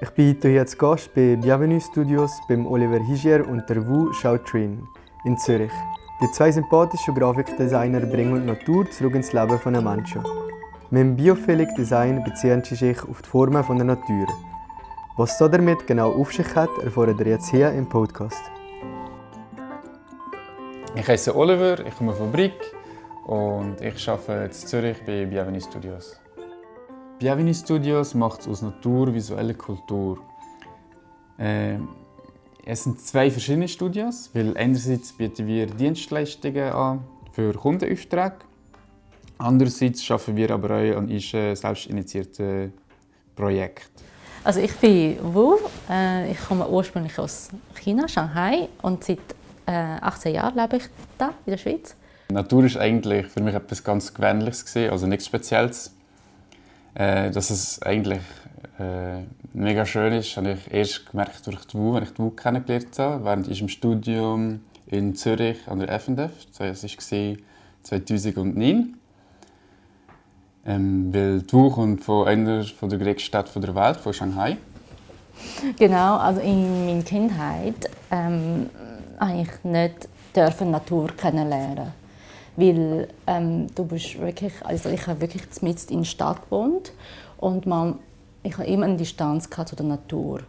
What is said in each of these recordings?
Ich bin hier zu Gast bei Bienvenue Studios beim Oliver Higier und der Wu Shaotrin in Zürich. Die zwei sympathischen Grafikdesigner bringen die Natur zurück ins Leben der Menschen. Mit dem Biophilic Design beziehen sie sich auf die Formen der Natur. Was das damit genau auf sich hat, erfahren ihr jetzt hier im Podcast. Ich heiße Oliver, ich komme von Brick und ich arbeite in Zürich bei Bienvenue Studios. Bienvenue Studios macht aus Natur visuelle Kultur. Äh, es sind zwei verschiedene Studios, weil einerseits bieten wir Dienstleistungen an für Kundenaufträge, andererseits arbeiten wir aber auch an unseren selbstinitiierten Projekten. Also ich bin Wu, äh, ich komme ursprünglich aus China, Shanghai und seit 18 äh, Jahren lebe ich da in der Schweiz. Natur ist eigentlich für mich etwas ganz Gewöhnliches also nichts Spezielles. Äh, dass es eigentlich äh, mega schön ist, habe ich erst gemerkt durch die WU, wenn ich die WU kennengelernt habe, während ich im Studium in Zürich an der FNF. Das war 2009. Ähm, weil die WU kommt von einer von der größten Städte der Welt, von Shanghai. Genau, also in meiner Kindheit ähm, eigentlich nicht dürfen Natur kennenlernen weil ähm, du bist wirklich, also ich habe wirklich mitten in der Stadt gewohnt und man, ich habe immer eine Distanz zu der Natur.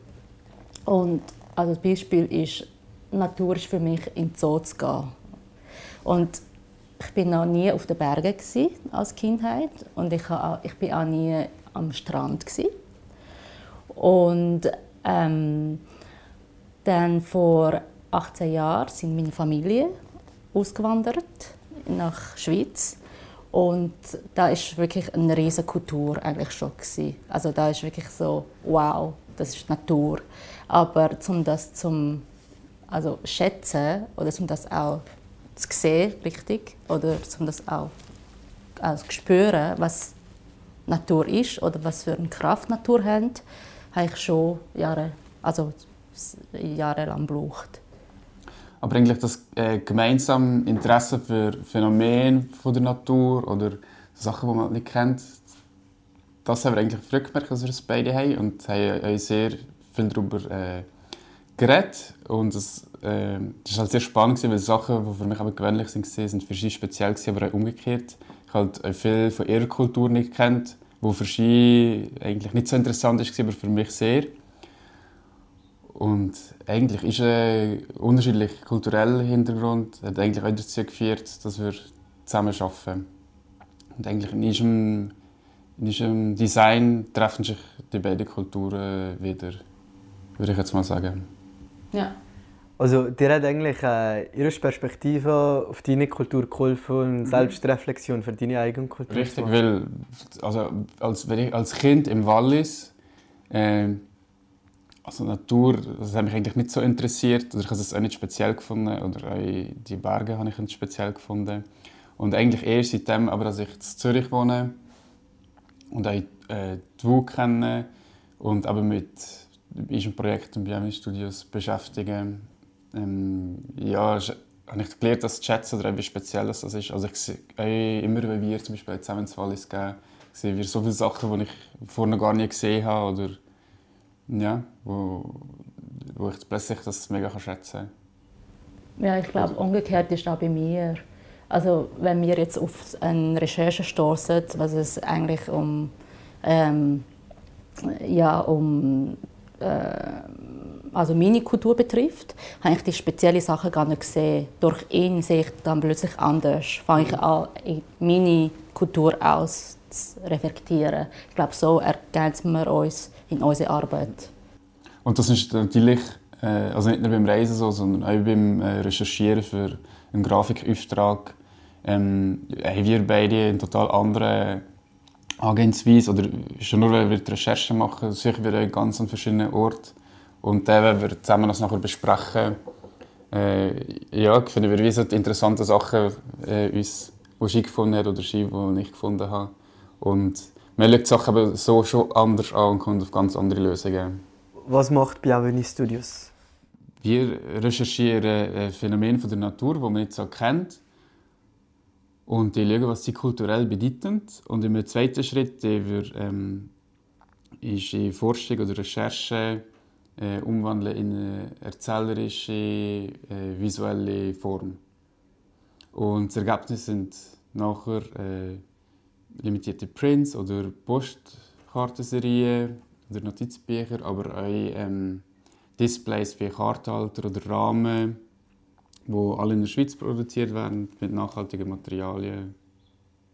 Und also das Beispiel ist, Natur ist für mich in den Zoo zu gehen. Und ich bin noch nie auf den Bergen als Kindheit und ich, habe, ich bin auch nie am Strand gewesen. Und ähm, dann vor 18 Jahren sind meine Familie ausgewandert nach Schweiz und da ist wirklich eine riesige Kultur eigentlich schon gewesen. Also da ist wirklich so wow, das ist Natur. Aber um das zum also schätzen oder um das auch zu sehen, richtig, oder um das auch also spüren, was Natur ist oder was für eine Kraft Natur hat, habe ich schon Jahre, also jahrelang gebraucht. Aber eigentlich das äh, gemeinsame Interesse für Phänomene von der Natur oder Sachen, die man nicht kennt, das haben wir eigentlich früh gemerkt, dass wir es beide haben und haben sehr viel darüber äh, geredet. Und es äh, das war halt sehr spannend, weil Sachen, die für mich aber gewöhnlich sind, sind für sie speziell, aber auch umgekehrt. Ich habe halt viel von ihrer Kultur nicht kennt, wo für sie eigentlich nicht so interessant war, aber für mich sehr. Und eigentlich ist ein unterschiedlicher kultureller Hintergrund hat eigentlich auch dazu geführt, dass wir zusammen arbeiten. Und eigentlich in unserem, in unserem Design treffen sich die beiden Kulturen wieder, würde ich jetzt mal sagen. Ja. Also dir hat eigentlich äh, ihre Perspektive auf deine Kultur geholfen und mhm. Selbstreflexion für deine eigene Kultur. Richtig, weil also als, als Kind im Wallis äh, also Natur, das hat mich eigentlich nicht so interessiert. Oder ich habe es auch nicht speziell gefunden. Oder die Berge habe ich nicht speziell gefunden. Und eigentlich erst seitdem, aber dass ich in Zürich wohne und auch äh, die WU kenne und aber mit diesem Projekt und BMI Studios beschäftigen, ähm, ja, habe ich gelernt, dass schätzen oder wie speziell das ist. Also ich immer, wenn wir zum Beispiel zusammen ins Wallis gehen, sehen wir so viele Sachen, die ich vorher gar nicht gesehen habe oder ja, wo, wo ich plötzlich das mega schätzen kann. Ja, ich glaube, umgekehrt ist auch bei mir. Also, wenn wir jetzt auf eine Recherche stoßen, was es eigentlich um, ähm, ja, um äh, also meine Kultur betrifft, habe ich die speziellen Sachen gar nicht gesehen. Durch ihn sehe ich dann plötzlich anders. Fange ich an, meine Kultur aus zu reflektieren. Ich glaube, so ergänzen wir uns in unserer Arbeit. Und das ist natürlich äh, also nicht nur beim Reisen so, sondern auch beim äh, Recherchieren für einen Grafikauftrag ähm, haben wir beide eine total andere Agenzweise oder schon nur, weil wir die Recherche machen, suchen wir ganz an verschiedenen Orten und dann, wenn wir zusammen das nachher besprechen, äh, ja, finden wir wie so die interessanten Sachen äh, uns, die sie gefunden hat oder sie, die ich gefunden habe. Und man schaut die Sachen aber so schon anders an und kommt auf ganz andere Lösungen. Was macht Bienvenue Studios? Wir recherchieren Phänomene von der Natur, die man nicht so kennt. Und die schauen, was sie kulturell bedeuten. Und im zweiten Schritt wir, ähm, ist in Forschung oder Recherche äh, umwandeln in eine erzählerische, äh, visuelle Form. Und das Ergebnis sind nachher äh, limitierte Prints oder Postkartenserien oder Notizbücher, aber auch ähm, Displays wie Kartenhalter oder Rahmen, wo alle in der Schweiz produziert werden mit nachhaltigen Materialien.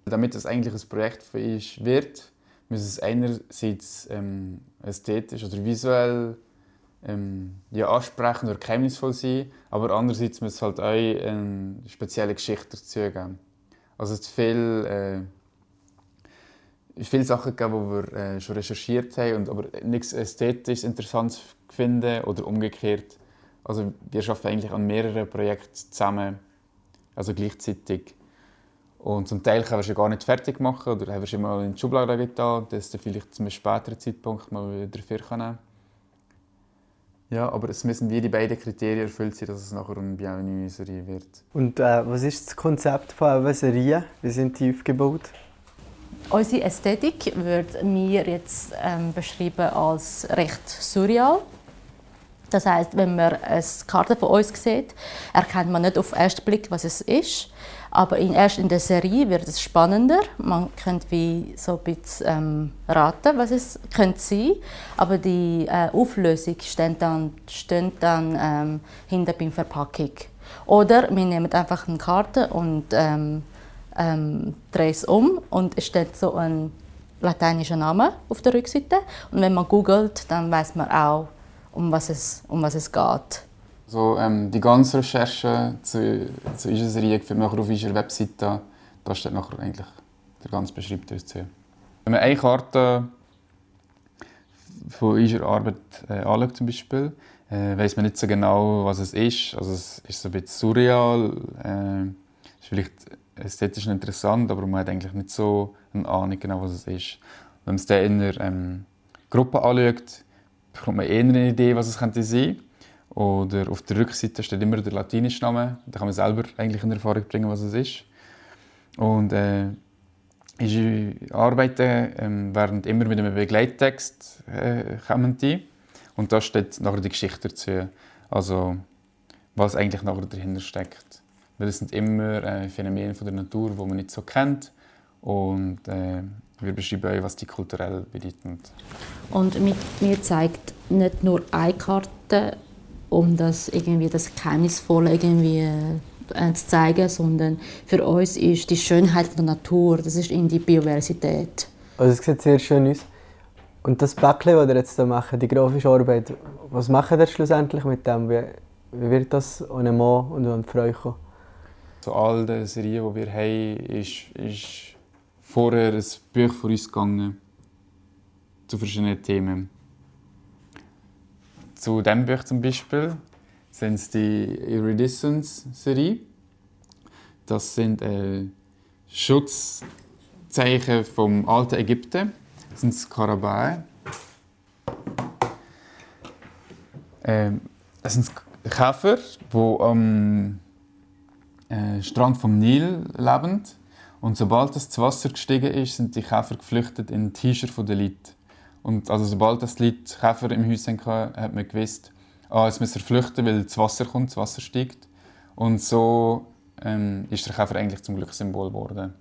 Damit es eigentlich ein Projekt für uns wird, muss es einerseits ähm, ästhetisch oder visuell ähm, ja, ansprechend oder geheimnisvoll sein, aber andererseits muss es halt auch eine spezielle Geschichte dazu. Also es viel, äh, viele Sachen gegeben, die wir äh, schon recherchiert haben, und aber nichts ästhetisch interessant finden oder umgekehrt. Also wir arbeiten eigentlich an mehreren Projekten zusammen, also gleichzeitig. Und zum Teil können wir schon gar nicht fertig machen oder haben wir schon mal in die Schublade getan, dass dann vielleicht zu einem späteren Zeitpunkt mal wieder für nehmen ja, aber es müssen wie die beiden Kriterien erfüllt sein, dass es nachher eine Bienvenue-Serie wird. Und äh, was ist das Konzept von einer Serie? Wie sind die aufgebaut? Unsere Ästhetik wird mir jetzt ähm, beschrieben als recht surreal. Das heißt, wenn man eine Karte von uns sieht, erkennt man nicht auf den ersten Blick, was es ist. Aber in, erst in der Serie wird es spannender. Man könnte wie so ein bisschen ähm, raten, was es könnte sein. Aber die äh, Auflösung steht dann, steht dann ähm, hinter der Verpackung. Oder wir nehmen einfach eine Karte und ähm, ähm, drehen es um und es steht so ein lateinischer Name auf der Rückseite. Und wenn man googelt, dann weiß man auch, um was es, um was es geht. So, ähm, die ganze Recherche zu, zu unserer Serie findet man auf unserer Webseite. Da steht nachher eigentlich der ganze Beschreib dazu. Wenn man eine Karte von unserer Arbeit äh, anschaut, zum Beispiel, äh, weiß man nicht so genau, was es ist. Also es ist so ein bisschen surreal, äh, ist vielleicht ästhetisch interessant, aber man hat eigentlich nicht so eine Ahnung genau, was es ist. Wenn man es dann in einer ähm, Gruppe anschaut, bekommt man eher eine Idee, was es könnte sein Oder auf der Rückseite steht immer der latinische Name. Da kann man selber eigentlich in Erfahrung bringen, was es ist. Und äh, unsere Arbeiten ähm, werden immer mit einem Begleittext äh, kommen die. Und da steht nachher die Geschichte dazu. Also, was eigentlich nachher dahinter steckt. Weil es sind immer äh, Phänomene von der Natur, die man nicht so kennt. Und äh, wir beschreiben auch, was die kulturell bedeuten. Und mit mir zeigt nicht nur eine Karte, um das irgendwie das Geheimnisvolle irgendwie äh, zu zeigen, sondern für uns ist die Schönheit der Natur, das ist in die Biodiversität. Also es sieht sehr schön aus. Und das Päckchen, das ihr jetzt hier macht, die grafische Arbeit, was macht ihr schlussendlich mit dem? Wie, wie wird das an einen Mann und an die Frau kommen? So all die Serien, die wir haben, ist, ist vorher ein Buch von uns gegangen zu verschiedenen Themen. Zu diesem Buch zum Beispiel sind es die Iridescence-Serie. Das sind äh, Schutzzeichen vom alten Ägypten. Das sind Skarabäe. Ähm, das sind Käfer, die am äh, Strand vom Nil leben und sobald das Wasser gestiegen ist, sind die Käfer geflüchtet in die Tischer der Leute. Und also sobald das Leute Käfer im Haus hatten, hat man gewusst, ah, jetzt müssen wir flüchten, weil das Wasser kommt, das Wasser steigt. Und so ähm, ist der Käfer eigentlich zum Glückssymbol geworden.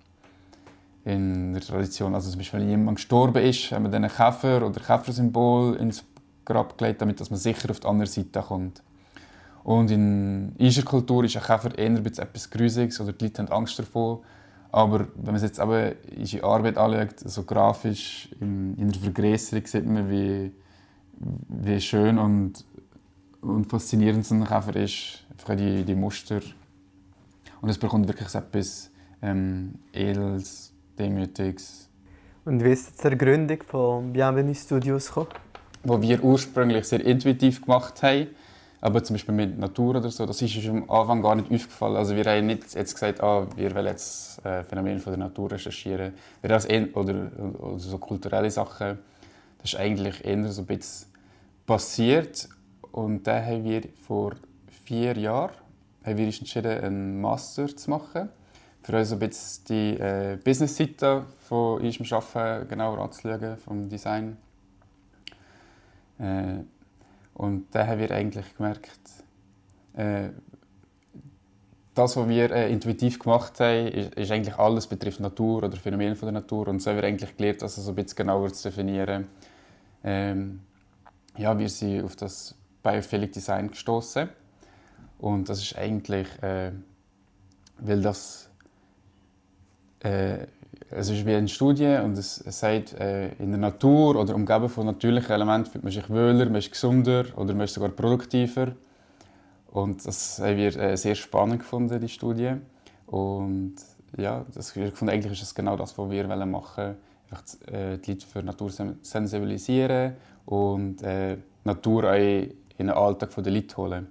In der Tradition. Also zum Beispiel, wenn jemand gestorben ist, haben wir dann ein Käfer oder Käfersymbol ins Grab gelegt, damit man sicher auf die andere Seite kommt. Und in unserer Kultur ist ein Käfer eher etwas Gruseliges oder die Leute haben Angst davor. Aber wenn man jetzt eben unsere Arbeit anschaut, so grafisch in, in der Vergrößerung, sieht man, wie, wie schön und, und faszinierend so ein Käfer ist. Einfach die, die Muster. Und es bekommt wirklich etwas ähm, Edels, Demütiges. Und wie ist jetzt die Gründung von Bienvenue Studios gekommen? Wo wir ursprünglich sehr intuitiv gemacht haben aber zum Beispiel mit Natur oder so, das ist uns am Anfang gar nicht aufgefallen. Also wir haben nicht jetzt gesagt, ah, wir wollen jetzt äh, Phänomene von der Natur recherchieren. Wir das eher, oder, oder so kulturelle Sachen, das ist eigentlich eher so ein bisschen passiert. Und dann haben wir vor vier Jahren haben wir entschieden, einen Master zu machen. Für uns ein bisschen die äh, Business-Seite von unserem Arbeiten genauer anzuschauen, vom Design. Äh, und da haben wir eigentlich gemerkt, äh, das, was wir äh, intuitiv gemacht haben, ist, ist, eigentlich alles betrifft Natur oder Phänomene von der Natur. Und so haben wir eigentlich gelernt, das so ein bisschen genauer zu definieren. Ähm, ja, wir sind auf das Biophilic Design gestoßen und das ist eigentlich, äh, weil das äh, es ist wie eine Studie und es, es sagt, äh, in der Natur oder umgeben von natürlichen Elementen fühlt man sich wohler, man ist gesünder oder man ist sogar produktiver. Und das haben wir äh, sehr spannend gefunden, die Studie. Und ja, das, wir gefunden, eigentlich ist es genau das, was wir machen wollen. Einfach äh, die Leute für Natur sensibilisieren und äh, Natur auch in den Alltag der Leute holen.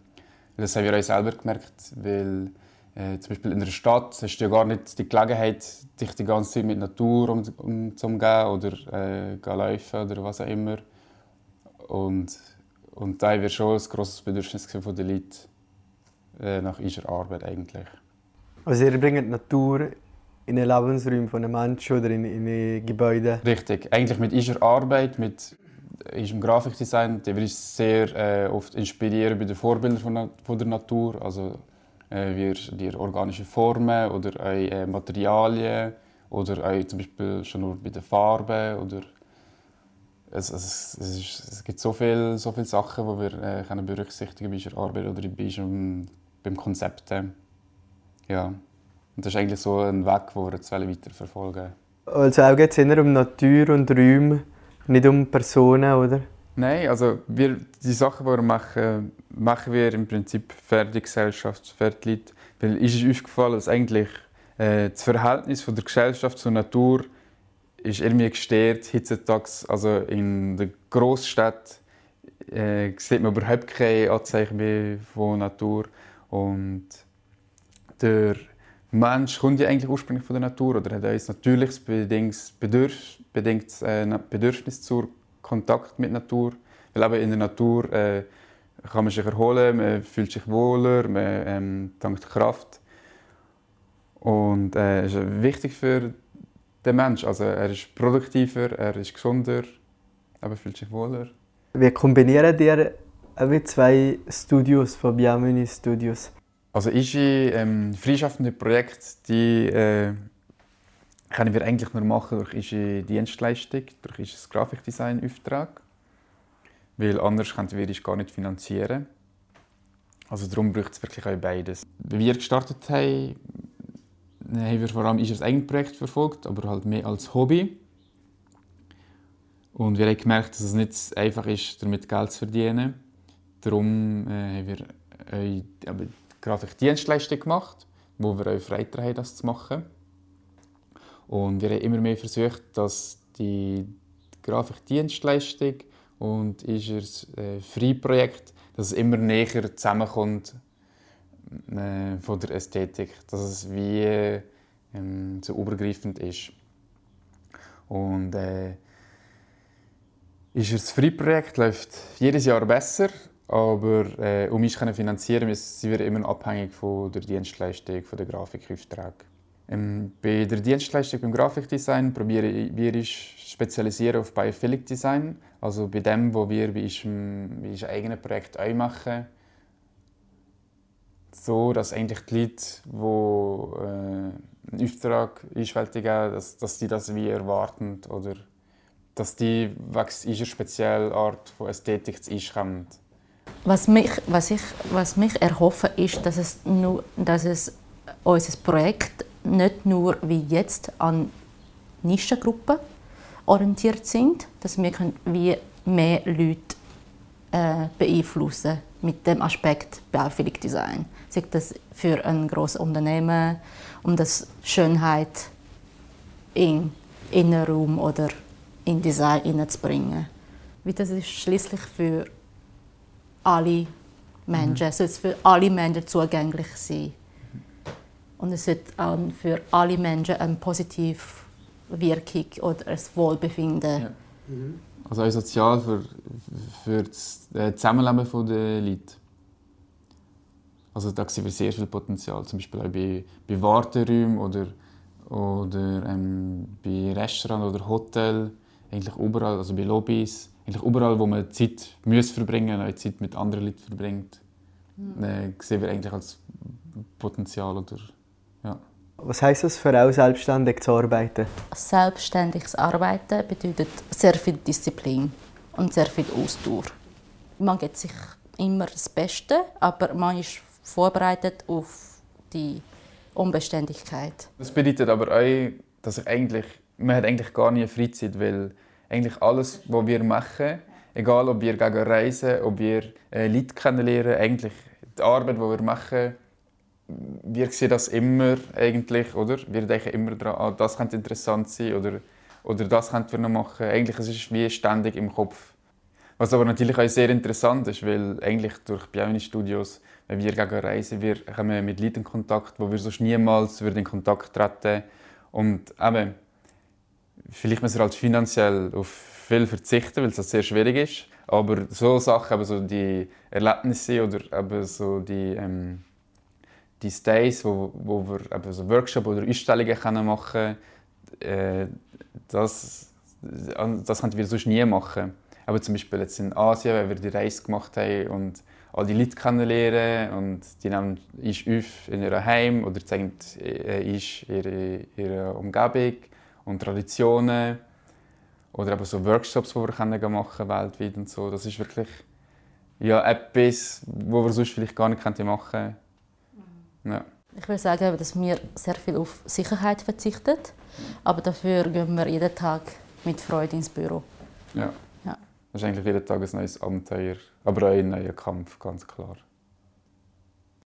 Das haben wir auch selber gemerkt, weil äh, zum Beispiel in einer Stadt hast du ja gar nicht die Gelegenheit, dich die ganze Zeit mit Natur um, umzugehen oder äh, laufen oder was auch immer. Und, und da wir schon ein grosses Bedürfnis von den Leuten äh, nach unserer Arbeit eigentlich. Also ihr bringt Natur in den Lebensräumen von einem Menschen oder in, in Gebäude? Richtig. Eigentlich mit unserer Arbeit, mit unserem Grafikdesign, die wir uns sehr äh, oft inspirieren bei den Vorbildern von, von der Natur. Also äh, wir die organischen Formen oder auch, äh, Materialien oder auch zum Beispiel schon nur bei den Farben oder es, es, es, ist, es gibt so viele so viel Sachen, die wir äh, können berücksichtigen bei unserer Arbeit oder bei unserem, beim Konzept. Ja. Und das ist eigentlich so ein Weg, den wir jetzt weiter verfolgen Also auch geht es eher um Natur und Räume, nicht um Personen, oder? Nein, also wir, die Sachen, die wir machen, machen wir im Prinzip für die Gesellschaft, für die Leute. Weil ist es aufgefallen, dass eigentlich äh, das Verhältnis von der Gesellschaft zur Natur ist irgendwie gestört heutzutage. Also in der Großstadt äh, sieht man überhaupt keine Anzeichen von Natur. Und der Mensch kommt ja eigentlich ursprünglich von der Natur oder hat ein natürliches bedingtes äh, Bedürfnis zur Kontakt mit Natur. Weil eben in der Natur äh, kann man sich erholen, man fühlt sich wohler, man ähm, tankt Kraft. Und äh, ist wichtig für den Mensch. Also er ist produktiver, er ist gesunder, aber fühlt sich wohler. Wie kombinieren dir zwei Studios von Biamini Studios? Also unsere ähm, freischaffenden Projekte, die äh, können wir eigentlich nur machen durch unsere Dienstleistung, durch unser Grafikdesign-Auftrag. Weil anders könnten wir es gar nicht finanzieren. Also darum braucht es wirklich auch beides. Wie wir gestartet haben, haben wir vor allem unser eigenes Projekt verfolgt, aber halt mehr als Hobby. Und wir haben gemerkt, dass es nicht einfach ist, damit Geld zu verdienen. Darum äh, haben wir eine Grafikdienstleistung gemacht, wo wir auch Freitag haben, das zu machen. Und wir haben immer mehr versucht, dass die Grafikdienstleistung und unser äh, Free-Projekt, immer näher zusammenkommt äh, von der Ästhetik, dass es wie ähm, so übergreifend ist. Und äh, unser Free-Projekt läuft jedes Jahr besser, aber äh, um uns zu finanzieren, sind wir immer abhängig von der Dienstleistung, von der Grafikauftrag. Ähm, bei der Dienstleistung beim Grafikdesign probieren wir uns spezialisieren auf Biophilic Design, also bei dem, was wir bei unserem, bei unserem eigenen Projekt auch machen. So, dass eigentlich die Leute, die äh, einen Auftrag einschwältigen, dass, dass die das wie erwarten oder dass die wegen unserer speziellen Art von Ästhetik zu uns kommen. Was mich, was ich, was mich erhoffe, ist, dass es, nur, dass es unser Projekt nicht nur wie jetzt an Nischengruppen orientiert sind, dass wir wie mehr Leute äh, beeinflussen mit dem Aspekt Baufähig Design. Sei das für ein grosses Unternehmen, um das Schönheit in Innenraum oder in Design hineinzubringen. Wie das ist schließlich für alle Menschen, mhm. soll es für alle Menschen zugänglich sein. Und es hat auch für alle Menschen eine positive Wirkung oder ein Wohlbefinden. Ja. Mhm. Also auch sozial für, für das äh, Zusammenleben der Leute. Also da sehen wir sehr viel Potenzial, zum Beispiel auch bei, bei Warteräumen oder, oder ähm, bei Restaurants oder Hotels, eigentlich überall, also bei Lobbys, eigentlich überall, wo man Zeit muss verbringen muss, Zeit mit anderen Leuten verbringt, mhm. äh, sehen wir eigentlich als Potenzial oder ja. Was heisst es für auch selbstständig zu arbeiten? Selbstständiges Arbeiten bedeutet sehr viel Disziplin und sehr viel Ausdauer. Man gibt sich immer das Beste, aber man ist vorbereitet auf die Unbeständigkeit. Das bedeutet aber auch, dass ich eigentlich, man hat eigentlich gar nie Freizeit, weil eigentlich alles, was wir machen, egal ob wir gegen reisen, ob wir äh, Leute kennenlernen, eigentlich die Arbeit, die wir machen, wir sehen das immer eigentlich, oder? Wir denken immer daran, ah, das könnte interessant sein oder, oder das könnten wir noch machen. Eigentlich ist es wie ständig im Kopf. Was aber natürlich auch sehr interessant ist, weil eigentlich durch Bienvenue Studios, wenn wir gegen reisen, wir kommen mit Leuten in Kontakt, wo wir sonst niemals in Kontakt treten Und eben, vielleicht müssen wir halt finanziell auf viel verzichten, weil es halt sehr schwierig ist. Aber so Sachen, eben so die Erlebnisse oder eben so die ähm, die Stays, wo, wo wir eben so Workshops oder Ausstellungen können machen können, äh, das, das könnten wir sonst nie machen. Aber zum Beispiel jetzt in Asien, wenn wir die Reise gemacht haben und all die Leute kennenlernen und die nehmen uns auf in ihrem Heim oder zeigen äh, uns ihre, ihre Umgebung und Traditionen oder eben so Workshops, die wir machen weltweit und so. Das ist wirklich ja, etwas, wo wir sonst vielleicht gar nicht machen könnten. Ja. Ich würde sagen, dass wir sehr viel auf Sicherheit verzichten, aber dafür gehen wir jeden Tag mit Freude ins Büro. Ja. ja. Das ist eigentlich jeden Tag ein neues Abenteuer, aber auch ein neuer Kampf, ganz klar.